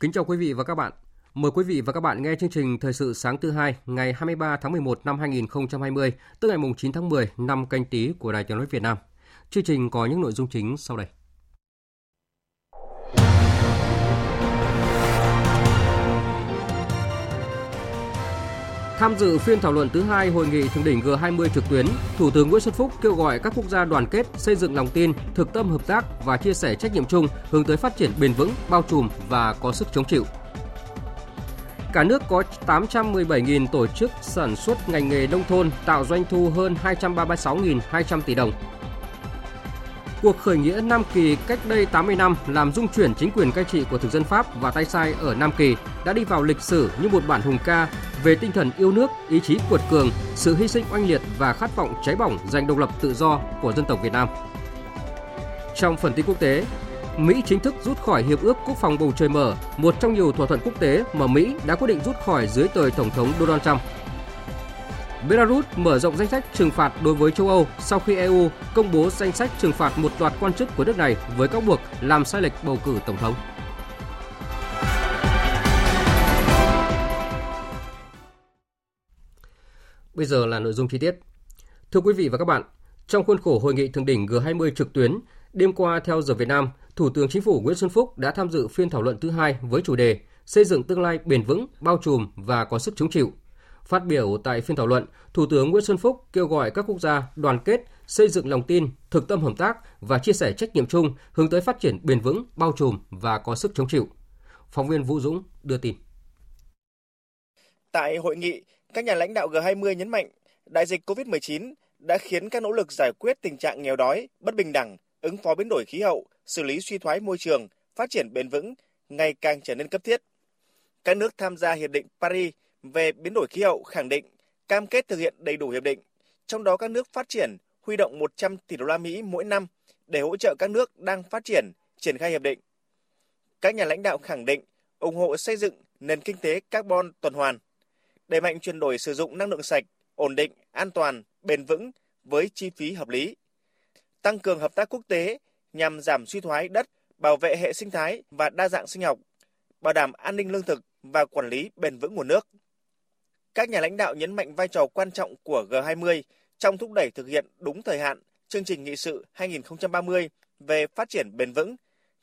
Kính chào quý vị và các bạn. Mời quý vị và các bạn nghe chương trình Thời sự sáng thứ hai ngày 23 tháng 11 năm 2020, tức ngày mùng 9 tháng 10 năm canh tí của Đài Tiếng nói Việt Nam. Chương trình có những nội dung chính sau đây. Tham dự phiên thảo luận thứ hai hội nghị thượng đỉnh G20 trực tuyến, Thủ tướng Nguyễn Xuân Phúc kêu gọi các quốc gia đoàn kết, xây dựng lòng tin, thực tâm hợp tác và chia sẻ trách nhiệm chung hướng tới phát triển bền vững, bao trùm và có sức chống chịu. Cả nước có 817.000 tổ chức sản xuất ngành nghề nông thôn tạo doanh thu hơn 236.200 tỷ đồng. Cuộc khởi nghĩa Nam Kỳ cách đây 80 năm làm dung chuyển chính quyền cai trị của thực dân Pháp và tay sai ở Nam Kỳ đã đi vào lịch sử như một bản hùng ca về tinh thần yêu nước, ý chí cuột cường, sự hy sinh oanh liệt và khát vọng cháy bỏng giành độc lập tự do của dân tộc Việt Nam. Trong phần tin quốc tế, Mỹ chính thức rút khỏi Hiệp ước Quốc phòng bầu trời mở, một trong nhiều thỏa thuận quốc tế mà Mỹ đã quyết định rút khỏi dưới thời Tổng thống Donald Trump. Belarus mở rộng danh sách trừng phạt đối với châu Âu sau khi EU công bố danh sách trừng phạt một loạt quan chức của nước này với cáo buộc làm sai lệch bầu cử tổng thống. Bây giờ là nội dung chi tiết. Thưa quý vị và các bạn, trong khuôn khổ hội nghị thượng đỉnh G20 trực tuyến, đêm qua theo giờ Việt Nam, Thủ tướng Chính phủ Nguyễn Xuân Phúc đã tham dự phiên thảo luận thứ hai với chủ đề Xây dựng tương lai bền vững, bao trùm và có sức chống chịu. Phát biểu tại phiên thảo luận, Thủ tướng Nguyễn Xuân Phúc kêu gọi các quốc gia đoàn kết, xây dựng lòng tin, thực tâm hợp tác và chia sẻ trách nhiệm chung hướng tới phát triển bền vững, bao trùm và có sức chống chịu. Phóng viên Vũ Dũng đưa tin. Tại hội nghị, các nhà lãnh đạo G20 nhấn mạnh đại dịch COVID-19 đã khiến các nỗ lực giải quyết tình trạng nghèo đói, bất bình đẳng, ứng phó biến đổi khí hậu, xử lý suy thoái môi trường, phát triển bền vững ngày càng trở nên cấp thiết. Các nước tham gia Hiệp định Paris về biến đổi khí hậu khẳng định cam kết thực hiện đầy đủ hiệp định, trong đó các nước phát triển huy động 100 tỷ đô la Mỹ mỗi năm để hỗ trợ các nước đang phát triển triển khai hiệp định. Các nhà lãnh đạo khẳng định ủng hộ xây dựng nền kinh tế carbon tuần hoàn, đẩy mạnh chuyển đổi sử dụng năng lượng sạch, ổn định, an toàn, bền vững với chi phí hợp lý. Tăng cường hợp tác quốc tế nhằm giảm suy thoái đất, bảo vệ hệ sinh thái và đa dạng sinh học, bảo đảm an ninh lương thực và quản lý bền vững nguồn nước. Các nhà lãnh đạo nhấn mạnh vai trò quan trọng của G20 trong thúc đẩy thực hiện đúng thời hạn chương trình nghị sự 2030 về phát triển bền vững,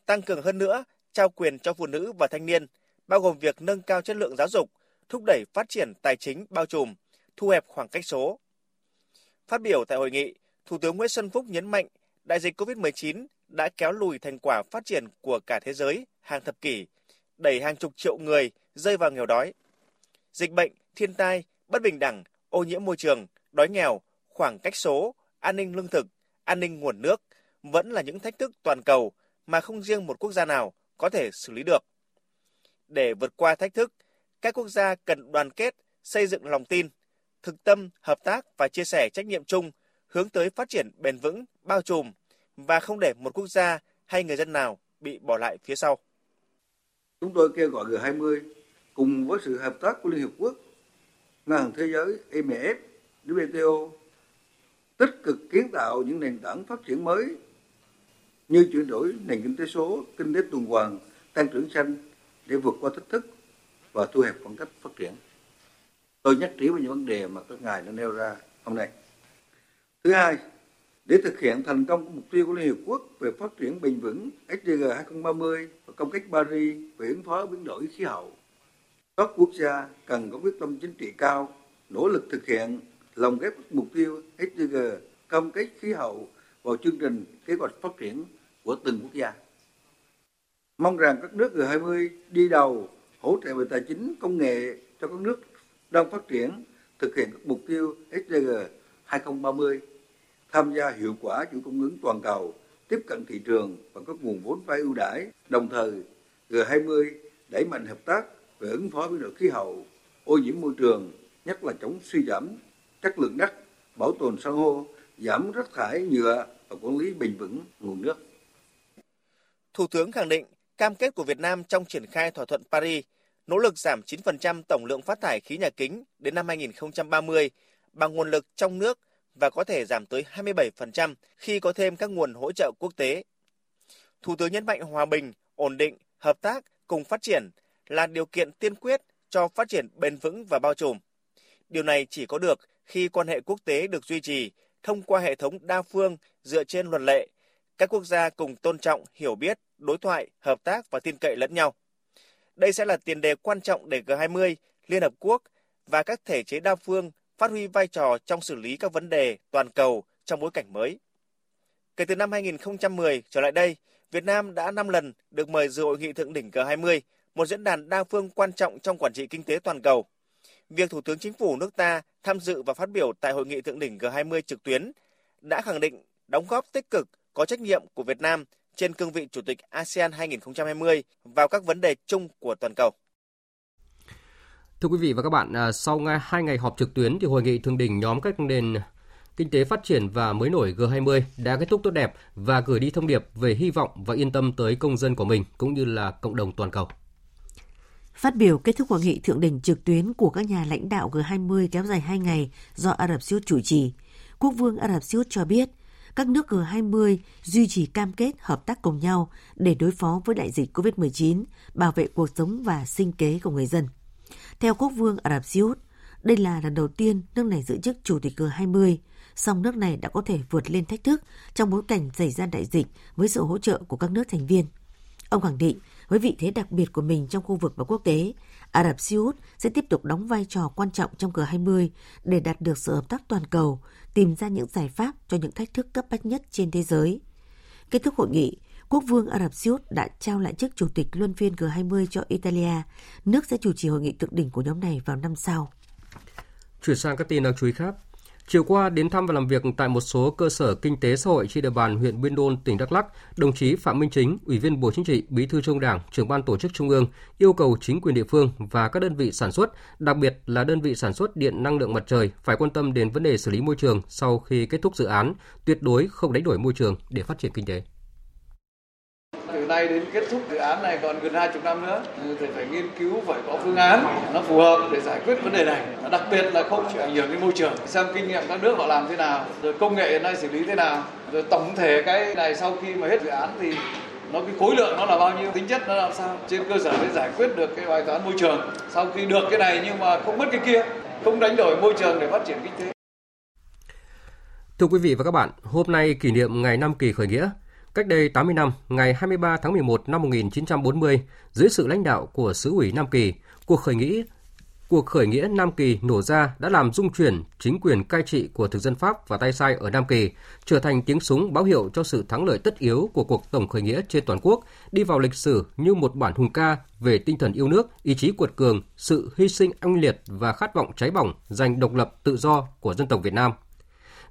tăng cường hơn nữa trao quyền cho phụ nữ và thanh niên, bao gồm việc nâng cao chất lượng giáo dục, thúc đẩy phát triển tài chính bao trùm, thu hẹp khoảng cách số. Phát biểu tại hội nghị, Thủ tướng Nguyễn Xuân Phúc nhấn mạnh đại dịch COVID-19 đã kéo lùi thành quả phát triển của cả thế giới hàng thập kỷ, đẩy hàng chục triệu người rơi vào nghèo đói. Dịch bệnh, thiên tai, bất bình đẳng, ô nhiễm môi trường, đói nghèo, khoảng cách số, an ninh lương thực, an ninh nguồn nước vẫn là những thách thức toàn cầu mà không riêng một quốc gia nào có thể xử lý được. Để vượt qua thách thức, các quốc gia cần đoàn kết, xây dựng lòng tin, thực tâm, hợp tác và chia sẻ trách nhiệm chung hướng tới phát triển bền vững, bao trùm và không để một quốc gia hay người dân nào bị bỏ lại phía sau. Chúng tôi kêu gọi G20 cùng với sự hợp tác của Liên Hiệp Quốc, Ngân hàng Thế giới, IMF, WTO tích cực kiến tạo những nền tảng phát triển mới như chuyển đổi nền kinh tế số, kinh tế tuần hoàn, tăng trưởng xanh để vượt qua thách thức và thu hẹp khoảng cách phát triển. Tôi nhắc trí về những vấn đề mà các ngài đã nêu ra hôm nay. Thứ hai, để thực hiện thành công mục tiêu của Liên Hiệp Quốc về phát triển bền vững SDG 2030 và công kết Paris về ứng phó biến đổi khí hậu, các quốc gia cần có quyết tâm chính trị cao, nỗ lực thực hiện lồng ghép mục tiêu SDG cam kết khí hậu vào chương trình kế hoạch phát triển của từng quốc gia. Mong rằng các nước G20 đi đầu hỗ trợ về tài chính công nghệ cho các nước đang phát triển thực hiện các mục tiêu SDG 2030, tham gia hiệu quả chuỗi cung ứng toàn cầu, tiếp cận thị trường và các nguồn vốn vay ưu đãi, đồng thời G20 đẩy mạnh hợp tác về ứng phó biến đổi khí hậu, ô nhiễm môi trường, nhất là chống suy giảm chất lượng đất, bảo tồn san hô, giảm rác thải nhựa và quản lý bền vững nguồn nước. Thủ tướng khẳng định cam kết của Việt Nam trong triển khai thỏa thuận Paris, nỗ lực giảm 9% tổng lượng phát thải khí nhà kính đến năm 2030 bằng nguồn lực trong nước và có thể giảm tới 27% khi có thêm các nguồn hỗ trợ quốc tế. Thủ tướng nhấn mạnh hòa bình, ổn định, hợp tác cùng phát triển là điều kiện tiên quyết cho phát triển bền vững và bao trùm. Điều này chỉ có được khi quan hệ quốc tế được duy trì thông qua hệ thống đa phương dựa trên luật lệ, các quốc gia cùng tôn trọng, hiểu biết, đối thoại, hợp tác và tin cậy lẫn nhau. Đây sẽ là tiền đề quan trọng để G20, Liên Hợp Quốc và các thể chế đa phương phát huy vai trò trong xử lý các vấn đề toàn cầu trong bối cảnh mới. Kể từ năm 2010 trở lại đây, Việt Nam đã 5 lần được mời dự hội nghị thượng đỉnh G20, một diễn đàn đa phương quan trọng trong quản trị kinh tế toàn cầu. Việc Thủ tướng Chính phủ nước ta tham dự và phát biểu tại hội nghị thượng đỉnh G20 trực tuyến đã khẳng định đóng góp tích cực, có trách nhiệm của Việt Nam trên cương vị Chủ tịch ASEAN 2020 vào các vấn đề chung của toàn cầu. Thưa quý vị và các bạn, à, sau hai ngày họp trực tuyến thì hội nghị thượng đỉnh nhóm các nền kinh tế phát triển và mới nổi G20 đã kết thúc tốt đẹp và gửi đi thông điệp về hy vọng và yên tâm tới công dân của mình cũng như là cộng đồng toàn cầu. Phát biểu kết thúc hội nghị thượng đỉnh trực tuyến của các nhà lãnh đạo G20 kéo dài 2 ngày do Ả Rập Xê Út chủ trì, Quốc vương Ả Rập Xê Út cho biết các nước G20 duy trì cam kết hợp tác cùng nhau để đối phó với đại dịch COVID-19, bảo vệ cuộc sống và sinh kế của người dân. Theo Quốc vương Ả Rập Xê Út, đây là lần đầu tiên nước này giữ chức chủ tịch G20, song nước này đã có thể vượt lên thách thức trong bối cảnh xảy ra đại dịch với sự hỗ trợ của các nước thành viên. Ông khẳng định với vị thế đặc biệt của mình trong khu vực và quốc tế, Ả Rập Xê Út sẽ tiếp tục đóng vai trò quan trọng trong G20 để đạt được sự hợp tác toàn cầu, tìm ra những giải pháp cho những thách thức cấp bách nhất trên thế giới. Kết thúc hội nghị, Quốc vương Ả Rập Xê Út đã trao lại chức chủ tịch luân phiên G20 cho Italia. Nước sẽ chủ trì hội nghị thượng đỉnh của nhóm này vào năm sau. Chuyển sang các tin đáng chú ý khác. Chiều qua đến thăm và làm việc tại một số cơ sở kinh tế xã hội trên địa bàn huyện Buôn Đôn, tỉnh Đắk Lắk, đồng chí Phạm Minh Chính, Ủy viên Bộ Chính trị, Bí thư Trung Đảng, trưởng ban tổ chức Trung ương yêu cầu chính quyền địa phương và các đơn vị sản xuất, đặc biệt là đơn vị sản xuất điện năng lượng mặt trời phải quan tâm đến vấn đề xử lý môi trường sau khi kết thúc dự án, tuyệt đối không đánh đổi môi trường để phát triển kinh tế nay đến kết thúc dự án này còn gần hai chục năm nữa thì phải nghiên cứu phải có phương án nó phù hợp để giải quyết vấn đề này. Đặc biệt là không chỉ ảnh hưởng đến môi trường. Xem kinh nghiệm các nước họ làm thế nào rồi công nghệ hiện nay xử lý thế nào rồi tổng thể cái này sau khi mà hết dự án thì nó cái khối lượng nó là bao nhiêu tính chất nó làm sao trên cơ sở để giải quyết được cái bài toán môi trường. Sau khi được cái này nhưng mà không mất cái kia không đánh đổi môi trường để phát triển kinh tế. Thưa quý vị và các bạn, hôm nay kỷ niệm ngày năm kỳ khởi nghĩa, Cách đây 80 năm, ngày 23 tháng 11 năm 1940, dưới sự lãnh đạo của xứ ủy Nam Kỳ, cuộc khởi nghĩa cuộc khởi nghĩa Nam Kỳ nổ ra đã làm dung chuyển chính quyền cai trị của thực dân Pháp và tay sai ở Nam Kỳ, trở thành tiếng súng báo hiệu cho sự thắng lợi tất yếu của cuộc tổng khởi nghĩa trên toàn quốc, đi vào lịch sử như một bản hùng ca về tinh thần yêu nước, ý chí cuột cường, sự hy sinh anh liệt và khát vọng cháy bỏng giành độc lập tự do của dân tộc Việt Nam.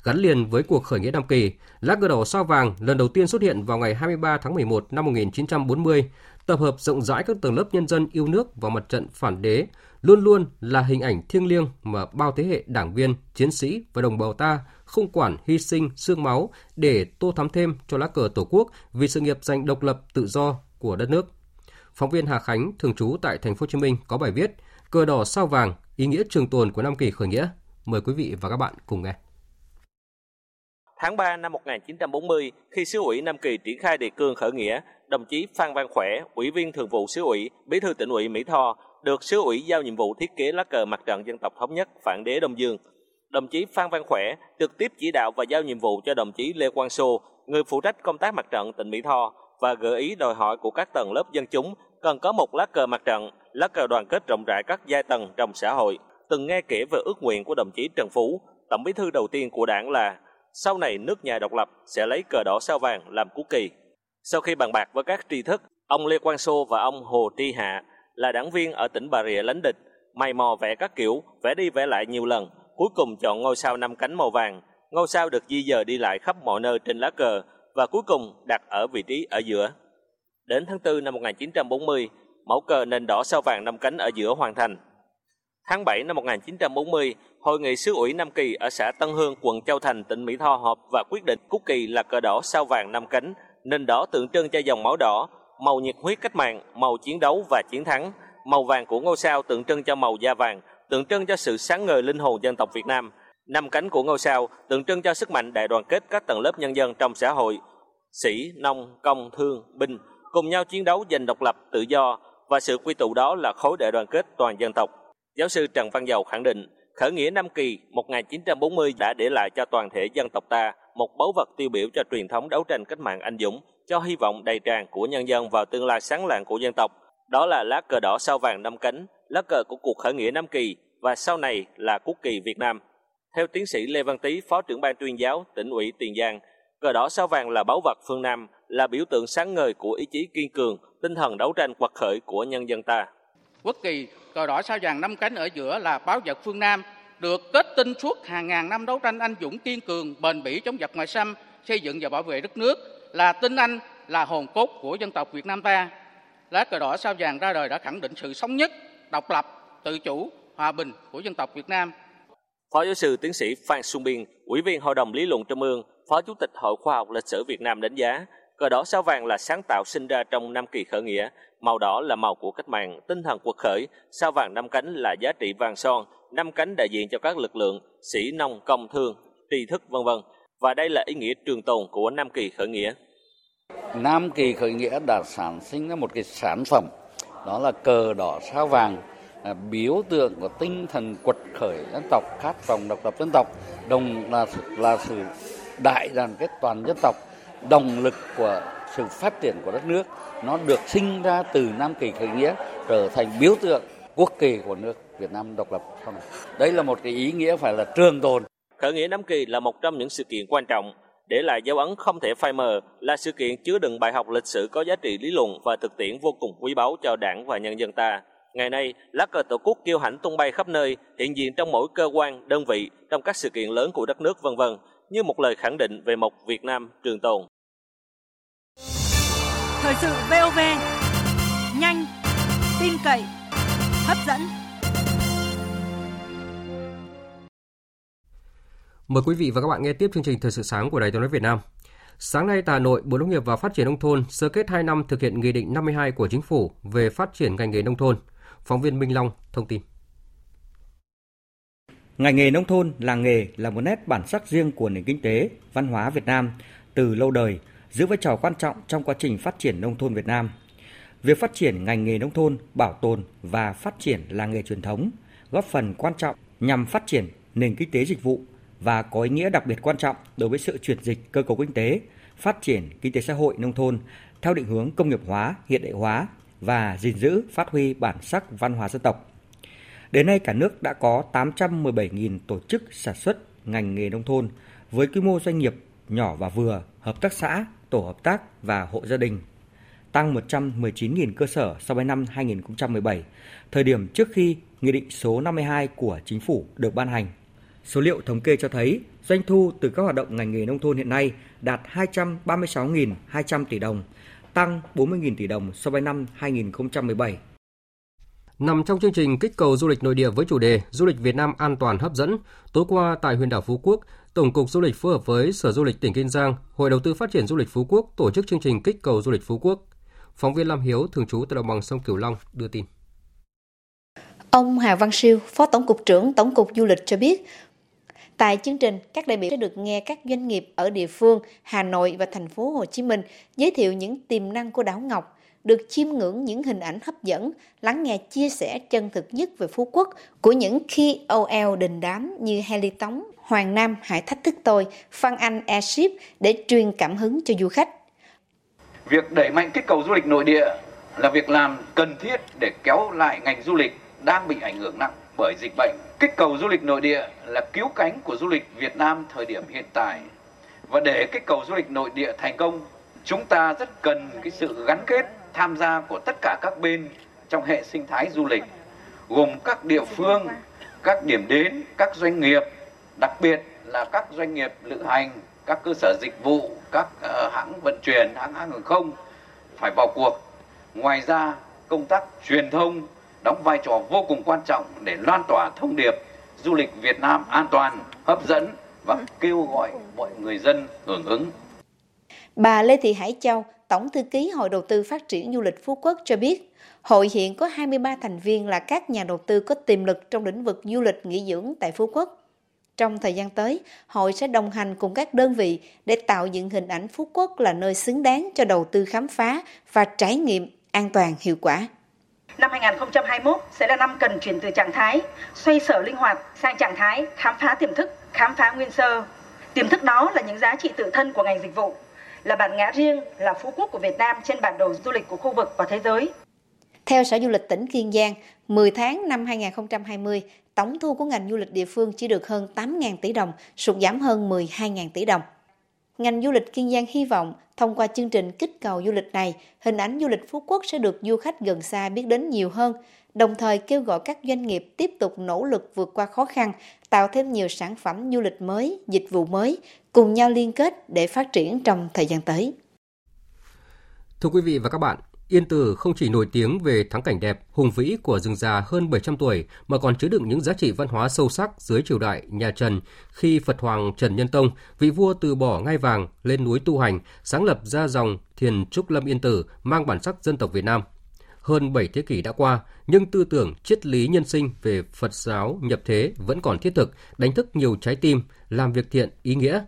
Gắn liền với cuộc khởi nghĩa Nam Kỳ, lá cờ đỏ sao vàng lần đầu tiên xuất hiện vào ngày 23 tháng 11 năm 1940, tập hợp rộng rãi các tầng lớp nhân dân yêu nước vào mặt trận phản đế, luôn luôn là hình ảnh thiêng liêng mà bao thế hệ đảng viên, chiến sĩ và đồng bào ta không quản hy sinh xương máu để tô thắm thêm cho lá cờ Tổ quốc vì sự nghiệp giành độc lập tự do của đất nước. Phóng viên Hà Khánh thường trú tại thành phố Hồ Chí Minh có bài viết Cờ đỏ sao vàng, ý nghĩa trường tồn của năm kỳ khởi nghĩa. Mời quý vị và các bạn cùng nghe. Tháng 3 năm 1940, khi xứ ủy Nam Kỳ triển khai đề cương khởi nghĩa, đồng chí Phan Văn Khỏe, ủy viên thường vụ xứ ủy, bí thư tỉnh ủy Mỹ Tho, được xứ ủy giao nhiệm vụ thiết kế lá cờ mặt trận dân tộc thống nhất phản đế Đông Dương. Đồng chí Phan Văn Khỏe trực tiếp chỉ đạo và giao nhiệm vụ cho đồng chí Lê Quang Sô, người phụ trách công tác mặt trận tỉnh Mỹ Tho và gợi ý đòi hỏi của các tầng lớp dân chúng cần có một lá cờ mặt trận, lá cờ đoàn kết rộng rãi các giai tầng trong xã hội. Từng nghe kể về ước nguyện của đồng chí Trần Phú, tổng bí thư đầu tiên của đảng là sau này nước nhà độc lập sẽ lấy cờ đỏ sao vàng làm quốc kỳ. Sau khi bàn bạc với các tri thức, ông Lê Quang Sô và ông Hồ Tri Hạ là đảng viên ở tỉnh Bà Rịa lánh địch, mày mò vẽ các kiểu, vẽ đi vẽ lại nhiều lần, cuối cùng chọn ngôi sao năm cánh màu vàng. Ngôi sao được di dời đi lại khắp mọi nơi trên lá cờ và cuối cùng đặt ở vị trí ở giữa. Đến tháng 4 năm 1940, mẫu cờ nền đỏ sao vàng năm cánh ở giữa hoàn thành. Tháng 7 năm 1940, Hội nghị xứ ủy Nam Kỳ ở xã Tân Hương, quận Châu Thành, tỉnh Mỹ Tho họp và quyết định quốc kỳ là cờ đỏ sao vàng năm cánh, nền đỏ tượng trưng cho dòng máu đỏ, màu nhiệt huyết cách mạng, màu chiến đấu và chiến thắng, màu vàng của ngôi sao tượng trưng cho màu da vàng, tượng trưng cho sự sáng ngời linh hồn dân tộc Việt Nam. Năm cánh của ngôi sao tượng trưng cho sức mạnh đại đoàn kết các tầng lớp nhân dân trong xã hội, sĩ, nông, công, thương, binh cùng nhau chiến đấu giành độc lập, tự do và sự quy tụ đó là khối đại đoàn kết toàn dân tộc. Giáo sư Trần Văn Dầu khẳng định, khởi nghĩa Nam Kỳ 1940 đã để lại cho toàn thể dân tộc ta một báu vật tiêu biểu cho truyền thống đấu tranh cách mạng anh dũng, cho hy vọng đầy tràn của nhân dân vào tương lai sáng lạng của dân tộc. Đó là lá cờ đỏ sao vàng năm cánh, lá cờ của cuộc khởi nghĩa Nam Kỳ và sau này là quốc kỳ Việt Nam. Theo tiến sĩ Lê Văn Tý, Phó trưởng ban tuyên giáo tỉnh ủy Tiền Giang, cờ đỏ sao vàng là báu vật phương Nam, là biểu tượng sáng ngời của ý chí kiên cường, tinh thần đấu tranh quật khởi của nhân dân ta. Quốc kỳ cờ đỏ sao vàng năm cánh ở giữa là báo vật phương Nam, được kết tinh suốt hàng ngàn năm đấu tranh anh dũng kiên cường, bền bỉ chống giặc ngoại xâm, xây dựng và bảo vệ đất nước, là tinh anh, là hồn cốt của dân tộc Việt Nam ta. Lá cờ đỏ sao vàng ra đời đã khẳng định sự sống nhất, độc lập, tự chủ, hòa bình của dân tộc Việt Nam. Phó giáo sư tiến sĩ Phan Xuân Biên, Ủy viên Hội đồng Lý luận Trung ương, Phó Chủ tịch Hội Khoa học Lịch sử Việt Nam đánh giá, cờ đỏ sao vàng là sáng tạo sinh ra trong năm kỳ khởi nghĩa, màu đỏ là màu của cách mạng, tinh thần quật khởi, sao vàng năm cánh là giá trị vàng son, năm cánh đại diện cho các lực lượng sĩ nông công thương, tri thức vân vân. Và đây là ý nghĩa trường tồn của năm kỳ khởi nghĩa. Nam kỳ khởi nghĩa đã sản sinh ra một cái sản phẩm đó là cờ đỏ sao vàng à, biểu tượng của tinh thần quật khởi dân tộc khát vọng độc lập dân tộc đồng là là sự đại đoàn kết toàn dân tộc động lực của sự phát triển của đất nước nó được sinh ra từ Nam kỳ khởi nghĩa trở thành biểu tượng quốc kỳ của nước Việt Nam độc lập sau này. Đây là một cái ý nghĩa phải là trường tồn. Khởi nghĩa Nam kỳ là một trong những sự kiện quan trọng để lại dấu ấn không thể phai mờ là sự kiện chứa đựng bài học lịch sử có giá trị lý luận và thực tiễn vô cùng quý báu cho đảng và nhân dân ta. Ngày nay, lá cờ tổ quốc kiêu hãnh tung bay khắp nơi, hiện diện trong mỗi cơ quan, đơn vị, trong các sự kiện lớn của đất nước vân vân, như một lời khẳng định về một Việt Nam trường tồn. Thời sự VOV, nhanh, tin cậy, hấp dẫn. Mời quý vị và các bạn nghe tiếp chương trình Thời sự sáng của Đài Tiếng nói Việt Nam. Sáng nay tại Hà Nội, Bộ Nông nghiệp và Phát triển nông thôn sơ kết 2 năm thực hiện Nghị định 52 của Chính phủ về phát triển ngành nghề nông thôn. Phóng viên Minh Long thông tin. Ngành nghề nông thôn, làng nghề là một nét bản sắc riêng của nền kinh tế, văn hóa Việt Nam từ lâu đời, giữ vai trò quan trọng trong quá trình phát triển nông thôn Việt Nam. Việc phát triển ngành nghề nông thôn, bảo tồn và phát triển làng nghề truyền thống góp phần quan trọng nhằm phát triển nền kinh tế dịch vụ và có ý nghĩa đặc biệt quan trọng đối với sự chuyển dịch cơ cấu kinh tế, phát triển kinh tế xã hội nông thôn theo định hướng công nghiệp hóa, hiện đại hóa và gìn giữ phát huy bản sắc văn hóa dân tộc. Đến nay cả nước đã có 817.000 tổ chức sản xuất ngành nghề nông thôn với quy mô doanh nghiệp nhỏ và vừa, hợp tác xã, tổ hợp tác và hộ gia đình, tăng 119.000 cơ sở so với năm 2017, thời điểm trước khi Nghị định số 52 của Chính phủ được ban hành. Số liệu thống kê cho thấy doanh thu từ các hoạt động ngành nghề nông thôn hiện nay đạt 236.200 tỷ đồng, tăng 40.000 tỷ đồng so với năm 2017. Nằm trong chương trình kích cầu du lịch nội địa với chủ đề Du lịch Việt Nam an toàn hấp dẫn, tối qua tại huyện đảo Phú Quốc, Tổng cục Du lịch phối hợp với Sở Du lịch tỉnh Kiên Giang, Hội đầu tư phát triển du lịch Phú Quốc tổ chức chương trình kích cầu du lịch Phú Quốc. Phóng viên Lam Hiếu thường trú tại đồng bằng sông Cửu Long đưa tin. Ông Hà Văn Siêu, Phó Tổng cục trưởng Tổng cục Du lịch cho biết, Tại chương trình, các đại biểu sẽ được nghe các doanh nghiệp ở địa phương Hà Nội và thành phố Hồ Chí Minh giới thiệu những tiềm năng của đảo Ngọc, được chiêm ngưỡng những hình ảnh hấp dẫn, lắng nghe chia sẻ chân thực nhất về Phú Quốc của những KOL đình đám như Heli Tống, Hoàng Nam, Hải Thách Thức Tôi, Phan Anh Airship để truyền cảm hứng cho du khách. Việc đẩy mạnh kích cầu du lịch nội địa là việc làm cần thiết để kéo lại ngành du lịch đang bị ảnh hưởng nặng bởi dịch bệnh. Kích cầu du lịch nội địa là cứu cánh của du lịch Việt Nam thời điểm hiện tại. Và để kích cầu du lịch nội địa thành công, Chúng ta rất cần cái sự gắn kết tham gia của tất cả các bên trong hệ sinh thái du lịch gồm các địa phương, các điểm đến, các doanh nghiệp, đặc biệt là các doanh nghiệp lữ hành, các cơ sở dịch vụ, các uh, hãng vận chuyển, hãng hàng không phải vào cuộc. Ngoài ra, công tác truyền thông đóng vai trò vô cùng quan trọng để loan tỏa thông điệp du lịch Việt Nam an toàn, hấp dẫn và kêu gọi mọi người dân hưởng ứng. Bà Lê Thị Hải Châu, Tổng thư ký Hội đầu tư phát triển du lịch Phú Quốc cho biết, hội hiện có 23 thành viên là các nhà đầu tư có tiềm lực trong lĩnh vực du lịch nghỉ dưỡng tại Phú Quốc. Trong thời gian tới, hội sẽ đồng hành cùng các đơn vị để tạo dựng hình ảnh Phú Quốc là nơi xứng đáng cho đầu tư khám phá và trải nghiệm an toàn hiệu quả. Năm 2021 sẽ là năm cần chuyển từ trạng thái xoay sở linh hoạt sang trạng thái khám phá tiềm thức, khám phá nguyên sơ. Tiềm thức đó là những giá trị tự thân của ngành dịch vụ, là bản ngã riêng, là phú quốc của Việt Nam trên bản đồ du lịch của khu vực và thế giới. Theo Sở Du lịch tỉnh Kiên Giang, 10 tháng năm 2020, tổng thu của ngành du lịch địa phương chỉ được hơn 8.000 tỷ đồng, sụt giảm hơn 12.000 tỷ đồng. Ngành du lịch Kiên Giang hy vọng thông qua chương trình kích cầu du lịch này, hình ảnh du lịch Phú Quốc sẽ được du khách gần xa biết đến nhiều hơn, đồng thời kêu gọi các doanh nghiệp tiếp tục nỗ lực vượt qua khó khăn, tạo thêm nhiều sản phẩm du lịch mới, dịch vụ mới, cùng nhau liên kết để phát triển trong thời gian tới. Thưa quý vị và các bạn, Yên Tử không chỉ nổi tiếng về thắng cảnh đẹp, hùng vĩ của rừng già hơn 700 tuổi mà còn chứa đựng những giá trị văn hóa sâu sắc dưới triều đại nhà Trần khi Phật Hoàng Trần Nhân Tông, vị vua từ bỏ ngai vàng lên núi tu hành, sáng lập ra dòng Thiền Trúc Lâm Yên Tử mang bản sắc dân tộc Việt Nam. Hơn 7 thế kỷ đã qua, nhưng tư tưởng triết lý nhân sinh về Phật giáo nhập thế vẫn còn thiết thực, đánh thức nhiều trái tim, làm việc thiện ý nghĩa.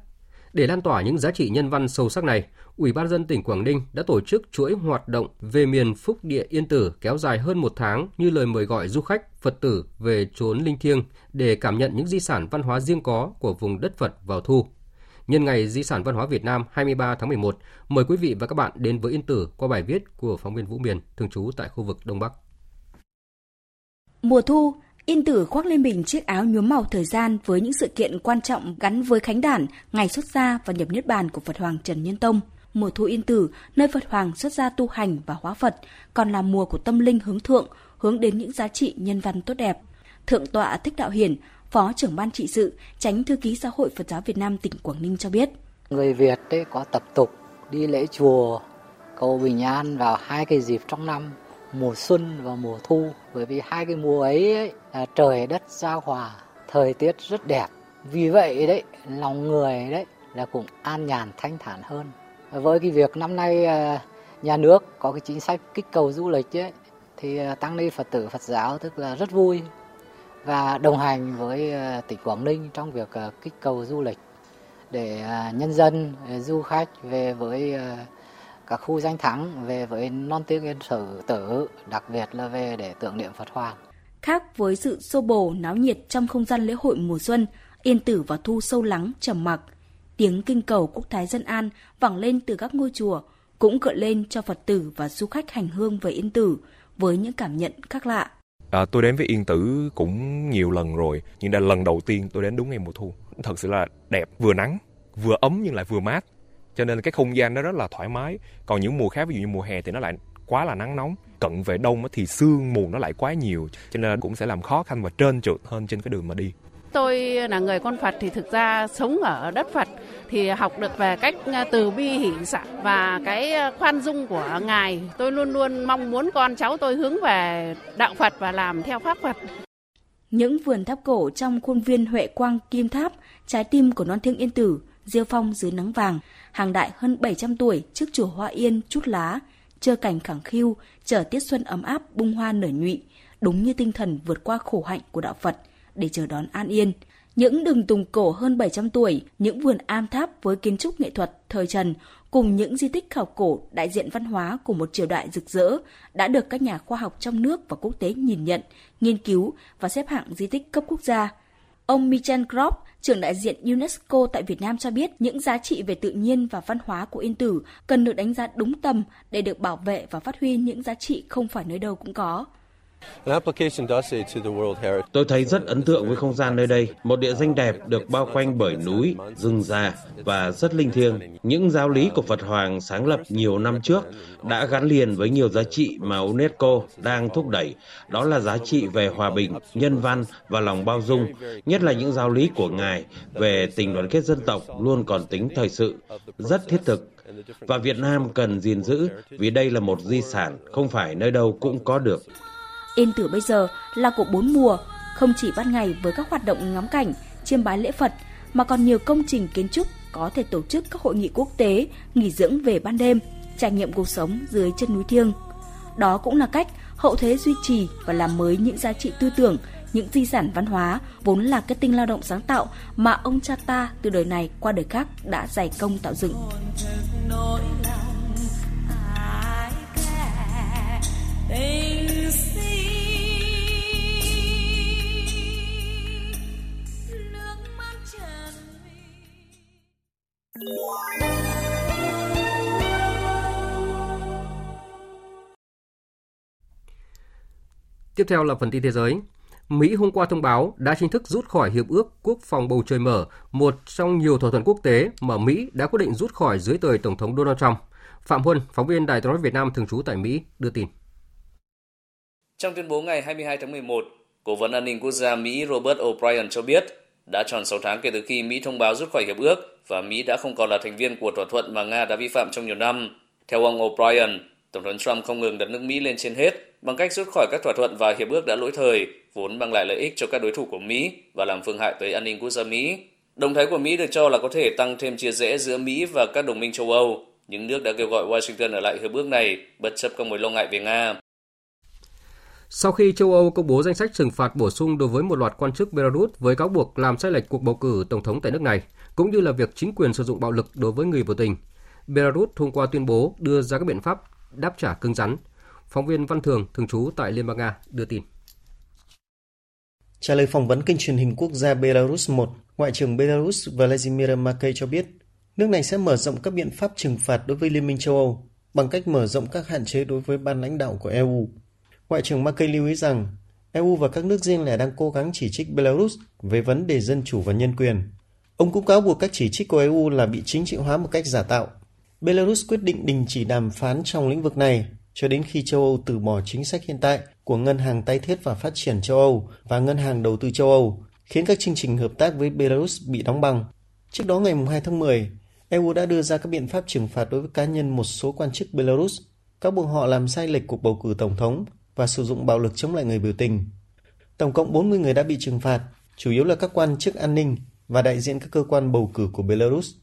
Để lan tỏa những giá trị nhân văn sâu sắc này, Ủy ban dân tỉnh Quảng Ninh đã tổ chức chuỗi hoạt động về miền Phúc Địa Yên Tử kéo dài hơn một tháng như lời mời gọi du khách, Phật tử về chốn linh thiêng để cảm nhận những di sản văn hóa riêng có của vùng đất Phật vào thu. Nhân ngày Di sản văn hóa Việt Nam 23 tháng 11, mời quý vị và các bạn đến với Yên Tử qua bài viết của phóng viên Vũ Miền, thường trú tại khu vực Đông Bắc. Mùa thu, Yên Tử khoác lên mình chiếc áo nhuốm màu thời gian với những sự kiện quan trọng gắn với khánh đản, ngày xuất gia và nhập niết bàn của Phật Hoàng Trần Nhân Tông – mùa thu yên tử, nơi Phật Hoàng xuất gia tu hành và hóa Phật, còn là mùa của tâm linh hướng thượng, hướng đến những giá trị nhân văn tốt đẹp. Thượng tọa Thích Đạo Hiển, Phó trưởng ban trị sự, tránh thư ký Giáo hội Phật giáo Việt Nam tỉnh Quảng Ninh cho biết. Người Việt ấy có tập tục đi lễ chùa, cầu bình an vào hai cái dịp trong năm, mùa xuân và mùa thu. Bởi vì hai cái mùa ấy, ấy là trời đất giao hòa, thời tiết rất đẹp. Vì vậy đấy, lòng người đấy là cũng an nhàn thanh thản hơn với cái việc năm nay à, nhà nước có cái chính sách kích cầu du lịch ấy, thì à, tăng ni Phật tử Phật giáo tức là rất vui và đồng hành với ờ, tỉnh Quảng Ninh trong việc ờ, kích cầu du lịch để ờ, nhân dân du khách về với các khu danh thắng về với non tiếng yên sử tử đặc biệt là về để tưởng niệm Phật Hoàng. Khác với sự xô bồ náo nhiệt trong không gian lễ hội mùa xuân, yên tử và thu sâu lắng trầm mặc tiếng kinh cầu quốc thái dân an vẳng lên từ các ngôi chùa, cũng gợi lên cho Phật tử và du khách hành hương về Yên Tử với những cảm nhận khác lạ. À, tôi đến với Yên Tử cũng nhiều lần rồi, nhưng đây là lần đầu tiên tôi đến đúng ngày mùa thu. Thật sự là đẹp, vừa nắng, vừa ấm nhưng lại vừa mát. Cho nên cái không gian nó rất là thoải mái. Còn những mùa khác ví dụ như mùa hè thì nó lại quá là nắng nóng. Cận về đông thì sương mù nó lại quá nhiều. Cho nên cũng sẽ làm khó khăn và trơn trượt hơn trên cái đường mà đi tôi là người con Phật thì thực ra sống ở đất Phật thì học được về cách à, từ bi hỷ xả và cái à, khoan dung của ngài. Tôi luôn luôn mong muốn con cháu tôi hướng về đạo Phật và làm theo pháp Phật. Những vườn tháp cổ trong khuôn viên Huệ Quang Kim Tháp, trái tim của non thiêng yên tử, diêu phong dưới nắng vàng, hàng đại hơn 700 tuổi trước chùa Hoa Yên chút lá, chờ cảnh khẳng khiu, chờ tiết xuân ấm áp bung hoa nở nhụy, đúng như tinh thần vượt qua khổ hạnh của đạo Phật – để chờ đón an yên. Những đường tùng cổ hơn 700 tuổi, những vườn am tháp với kiến trúc nghệ thuật thời Trần cùng những di tích khảo cổ đại diện văn hóa của một triều đại rực rỡ đã được các nhà khoa học trong nước và quốc tế nhìn nhận, nghiên cứu và xếp hạng di tích cấp quốc gia. Ông Michel Krop, trưởng đại diện UNESCO tại Việt Nam cho biết những giá trị về tự nhiên và văn hóa của Yên Tử cần được đánh giá đúng tầm để được bảo vệ và phát huy những giá trị không phải nơi đâu cũng có. Tôi thấy rất ấn tượng với không gian nơi đây, một địa danh đẹp được bao quanh bởi núi, rừng già và rất linh thiêng. Những giáo lý của Phật Hoàng sáng lập nhiều năm trước đã gắn liền với nhiều giá trị mà UNESCO đang thúc đẩy, đó là giá trị về hòa bình, nhân văn và lòng bao dung, nhất là những giáo lý của Ngài về tình đoàn kết dân tộc luôn còn tính thời sự, rất thiết thực và Việt Nam cần gìn giữ vì đây là một di sản không phải nơi đâu cũng có được. Yên Tử bây giờ là của bốn mùa, không chỉ ban ngày với các hoạt động ngắm cảnh, chiêm bái lễ Phật mà còn nhiều công trình kiến trúc có thể tổ chức các hội nghị quốc tế, nghỉ dưỡng về ban đêm, trải nghiệm cuộc sống dưới chân núi thiêng. Đó cũng là cách hậu thế duy trì và làm mới những giá trị tư tưởng, những di sản văn hóa vốn là kết tinh lao động sáng tạo mà ông cha ta từ đời này qua đời khác đã dày công tạo dựng. Tình Tiếp theo là phần tin thế giới. Mỹ hôm qua thông báo đã chính thức rút khỏi Hiệp ước Quốc phòng bầu trời mở, một trong nhiều thỏa thuận quốc tế mà Mỹ đã quyết định rút khỏi dưới thời Tổng thống Donald Trump. Phạm Huân, phóng viên Đài tiếng nói Việt Nam thường trú tại Mỹ, đưa tin. Trong tuyên bố ngày 22 tháng 11, Cố vấn an ninh quốc gia Mỹ Robert O'Brien cho biết đã tròn 6 tháng kể từ khi Mỹ thông báo rút khỏi hiệp ước và Mỹ đã không còn là thành viên của thỏa thuận mà Nga đã vi phạm trong nhiều năm. Theo ông O'Brien, Tổng thống Trump không ngừng đặt nước Mỹ lên trên hết bằng cách rút khỏi các thỏa thuận và hiệp ước đã lỗi thời, vốn mang lại lợi ích cho các đối thủ của Mỹ và làm phương hại tới an ninh quốc gia Mỹ. Động thái của Mỹ được cho là có thể tăng thêm chia rẽ giữa Mỹ và các đồng minh châu Âu. Những nước đã kêu gọi Washington ở lại hiệp ước này, bất chấp các mối lo ngại về Nga. Sau khi châu Âu công bố danh sách trừng phạt bổ sung đối với một loạt quan chức Belarus với cáo buộc làm sai lệch cuộc bầu cử tổng thống tại nước này, cũng như là việc chính quyền sử dụng bạo lực đối với người biểu tình, Belarus thông qua tuyên bố đưa ra các biện pháp đáp trả cứng rắn. Phóng viên Văn Thường, thường trú tại Liên bang Nga, đưa tin. Trả lời phỏng vấn kênh truyền hình quốc gia Belarus 1, Ngoại trưởng Belarus Vladimir Makey cho biết, nước này sẽ mở rộng các biện pháp trừng phạt đối với Liên minh châu Âu bằng cách mở rộng các hạn chế đối với ban lãnh đạo của EU. Ngoại trưởng Merkel lưu ý rằng EU và các nước riêng lẻ đang cố gắng chỉ trích Belarus về vấn đề dân chủ và nhân quyền. Ông cũng cáo buộc các chỉ trích của EU là bị chính trị hóa một cách giả tạo. Belarus quyết định đình chỉ đàm phán trong lĩnh vực này cho đến khi châu Âu từ bỏ chính sách hiện tại của Ngân hàng tái thiết và phát triển châu Âu và Ngân hàng đầu tư châu Âu, khiến các chương trình hợp tác với Belarus bị đóng băng. Trước đó ngày 2 tháng 10, EU đã đưa ra các biện pháp trừng phạt đối với cá nhân một số quan chức Belarus, các buộc họ làm sai lệch cuộc bầu cử tổng thống và sử dụng bạo lực chống lại người biểu tình. Tổng cộng 40 người đã bị trừng phạt, chủ yếu là các quan chức an ninh và đại diện các cơ quan bầu cử của Belarus.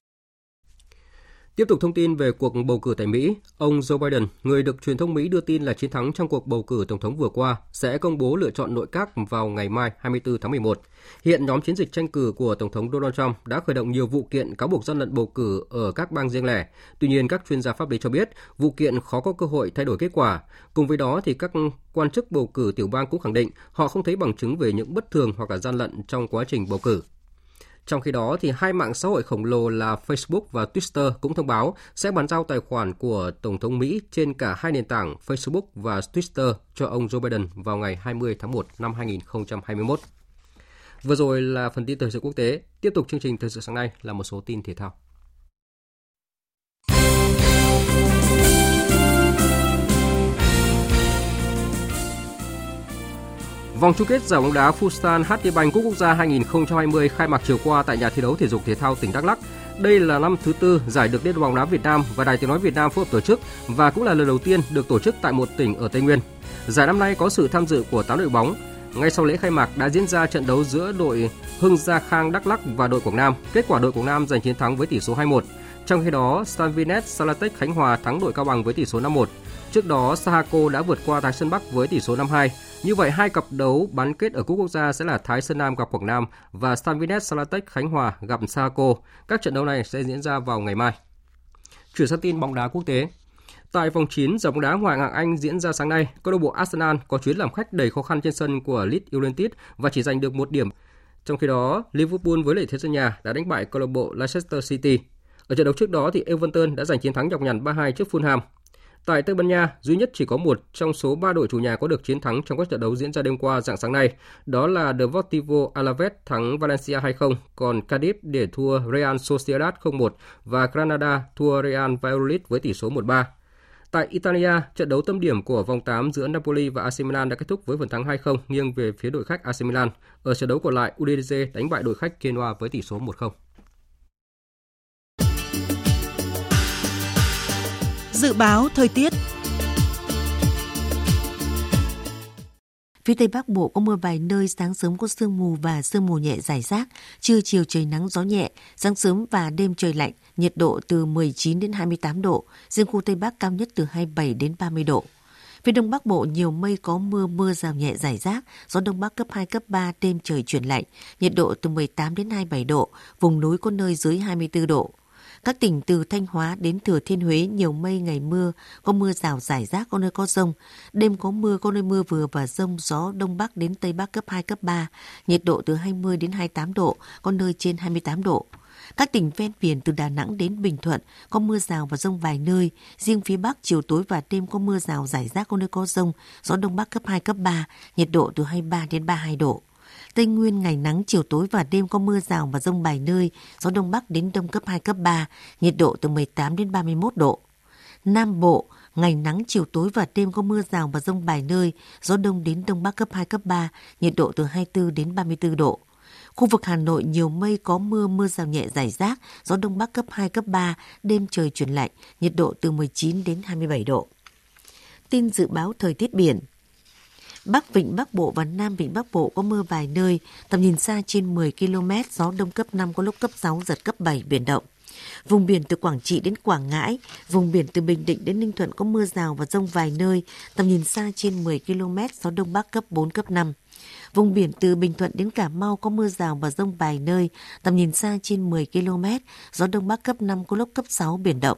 Tiếp tục thông tin về cuộc bầu cử tại Mỹ, ông Joe Biden, người được truyền thông Mỹ đưa tin là chiến thắng trong cuộc bầu cử tổng thống vừa qua, sẽ công bố lựa chọn nội các vào ngày mai 24 tháng 11. Hiện nhóm chiến dịch tranh cử của Tổng thống Donald Trump đã khởi động nhiều vụ kiện cáo buộc gian lận bầu cử ở các bang riêng lẻ. Tuy nhiên, các chuyên gia pháp lý cho biết vụ kiện khó có cơ hội thay đổi kết quả. Cùng với đó, thì các quan chức bầu cử tiểu bang cũng khẳng định họ không thấy bằng chứng về những bất thường hoặc là gian lận trong quá trình bầu cử. Trong khi đó, thì hai mạng xã hội khổng lồ là Facebook và Twitter cũng thông báo sẽ bàn giao tài khoản của Tổng thống Mỹ trên cả hai nền tảng Facebook và Twitter cho ông Joe Biden vào ngày 20 tháng 1 năm 2021. Vừa rồi là phần tin thời sự quốc tế. Tiếp tục chương trình thời sự sáng nay là một số tin thể thao. Vòng chung kết giải bóng đá Futsal HD Bank Cúp Quốc gia 2020 khai mạc chiều qua tại nhà thi đấu thể dục thể thao tỉnh Đắk Lắk. Đây là năm thứ tư giải được Liên đoàn bóng đá Việt Nam và Đài Tiếng nói Việt Nam phối hợp tổ chức và cũng là lần đầu tiên được tổ chức tại một tỉnh ở Tây Nguyên. Giải năm nay có sự tham dự của 8 đội bóng. Ngay sau lễ khai mạc đã diễn ra trận đấu giữa đội Hưng Gia Khang Đắk Lắk và đội Quảng Nam. Kết quả đội Quảng Nam giành chiến thắng với tỷ số 2-1. Trong khi đó, Stanvinet Salatech Khánh Hòa thắng đội Cao Bằng với tỷ số 5-1. Trước đó, Sahako đã vượt qua Thái Sơn Bắc với tỷ số 5-2. Như vậy, hai cặp đấu bán kết ở Cúp Quốc gia sẽ là Thái Sơn Nam gặp Quảng Nam và Stanvinet Salatech Khánh Hòa gặp Sahako. Các trận đấu này sẽ diễn ra vào ngày mai. Chuyển sang tin bóng đá quốc tế. Tại vòng 9 giải bóng đá Ngoại hạng Anh diễn ra sáng nay, câu lạc bộ Arsenal có chuyến làm khách đầy khó khăn trên sân của Leeds United và chỉ giành được một điểm. Trong khi đó, Liverpool với lợi thế sân nhà đã đánh bại câu lạc bộ Leicester City. Ở trận đấu trước đó thì Everton đã giành chiến thắng nhọc nhằn 3-2 trước Fulham. Tại Tây Ban Nha, duy nhất chỉ có một trong số ba đội chủ nhà có được chiến thắng trong các trận đấu diễn ra đêm qua dạng sáng nay. Đó là Deportivo Alaves thắng Valencia 2-0, còn Cadiz để thua Real Sociedad 0-1 và Granada thua Real Valladolid với tỷ số 1-3. Tại Italia, trận đấu tâm điểm của vòng 8 giữa Napoli và AC Milan đã kết thúc với phần thắng 2-0 nghiêng về phía đội khách AC Milan. Ở trận đấu còn lại, Udinese đánh bại đội khách Genoa với tỷ số 1-0. Dự báo thời tiết Phía Tây Bắc Bộ có mưa vài nơi, sáng sớm có sương mù và sương mù nhẹ rải rác, trưa chiều trời nắng gió nhẹ, sáng sớm và đêm trời lạnh, nhiệt độ từ 19 đến 28 độ, riêng khu Tây Bắc cao nhất từ 27 đến 30 độ. Phía Đông Bắc Bộ nhiều mây có mưa, mưa rào nhẹ rải rác, gió Đông Bắc cấp 2, cấp 3, đêm trời chuyển lạnh, nhiệt độ từ 18 đến 27 độ, vùng núi có nơi dưới 24 độ. Các tỉnh từ Thanh Hóa đến Thừa Thiên Huế nhiều mây ngày mưa, có mưa rào rải rác có nơi có rông. Đêm có mưa, có nơi mưa vừa và rông, gió Đông Bắc đến Tây Bắc cấp 2, cấp 3. Nhiệt độ từ 20 đến 28 độ, có nơi trên 28 độ. Các tỉnh ven biển từ Đà Nẵng đến Bình Thuận có mưa rào và rông vài nơi. Riêng phía Bắc chiều tối và đêm có mưa rào rải rác có nơi có rông. Gió Đông Bắc cấp 2, cấp 3, nhiệt độ từ 23 đến 32 độ. Tây Nguyên ngày nắng chiều tối và đêm có mưa rào và rông vài nơi, gió đông bắc đến đông cấp 2 cấp 3, nhiệt độ từ 18 đến 31 độ. Nam Bộ ngày nắng chiều tối và đêm có mưa rào và rông vài nơi, gió đông đến đông bắc cấp 2 cấp 3, nhiệt độ từ 24 đến 34 độ. Khu vực Hà Nội nhiều mây có mưa, mưa rào nhẹ rải rác, gió đông bắc cấp 2, cấp 3, đêm trời chuyển lạnh, nhiệt độ từ 19 đến 27 độ. Tin dự báo thời tiết biển Bắc Vịnh Bắc Bộ và Nam Vịnh Bắc Bộ có mưa vài nơi, tầm nhìn xa trên 10 km, gió đông cấp 5 có lúc cấp 6, giật cấp 7, biển động. Vùng biển từ Quảng Trị đến Quảng Ngãi, vùng biển từ Bình Định đến Ninh Thuận có mưa rào và rông vài nơi, tầm nhìn xa trên 10 km, gió đông bắc cấp 4, cấp 5. Vùng biển từ Bình Thuận đến Cà Mau có mưa rào và rông vài nơi, tầm nhìn xa trên 10 km, gió đông bắc cấp 5 có lúc cấp 6, biển động.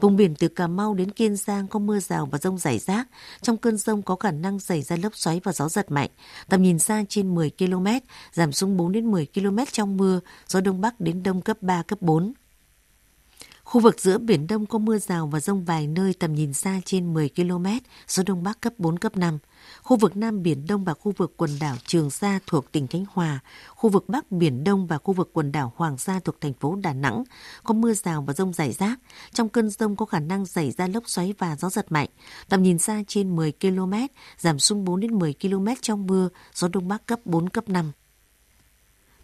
Vùng biển từ Cà Mau đến Kiên Giang có mưa rào và rông rải rác. Trong cơn rông có khả năng xảy ra lốc xoáy và gió giật mạnh. Tầm nhìn xa trên 10 km, giảm xuống 4 đến 10 km trong mưa, gió đông bắc đến đông cấp 3, cấp 4. Khu vực giữa Biển Đông có mưa rào và rông vài nơi tầm nhìn xa trên 10 km, gió Đông Bắc cấp 4, cấp 5. Khu vực Nam Biển Đông và khu vực quần đảo Trường Sa thuộc tỉnh Khánh Hòa, khu vực Bắc Biển Đông và khu vực quần đảo Hoàng Sa thuộc thành phố Đà Nẵng có mưa rào và rông rải rác. Trong cơn rông có khả năng xảy ra lốc xoáy và gió giật mạnh. Tầm nhìn xa trên 10 km, giảm xuống 4 đến 10 km trong mưa, gió Đông Bắc cấp 4, cấp 5.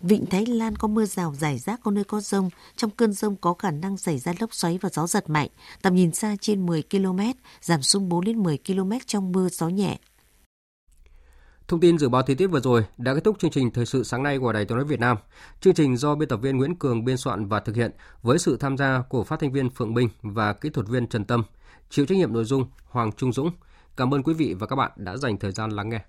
Vịnh Thái Lan có mưa rào rải rác có nơi có rông. Trong cơn rông có khả năng xảy ra lốc xoáy và gió giật mạnh. Tầm nhìn xa trên 10 km, giảm xuống 4 đến 10 km trong mưa gió nhẹ. Thông tin dự báo thời tiết vừa rồi đã kết thúc chương trình thời sự sáng nay của Đài Tiếng nói Việt Nam. Chương trình do biên tập viên Nguyễn Cường biên soạn và thực hiện với sự tham gia của phát thanh viên Phượng Minh và kỹ thuật viên Trần Tâm. Chịu trách nhiệm nội dung Hoàng Trung Dũng. Cảm ơn quý vị và các bạn đã dành thời gian lắng nghe.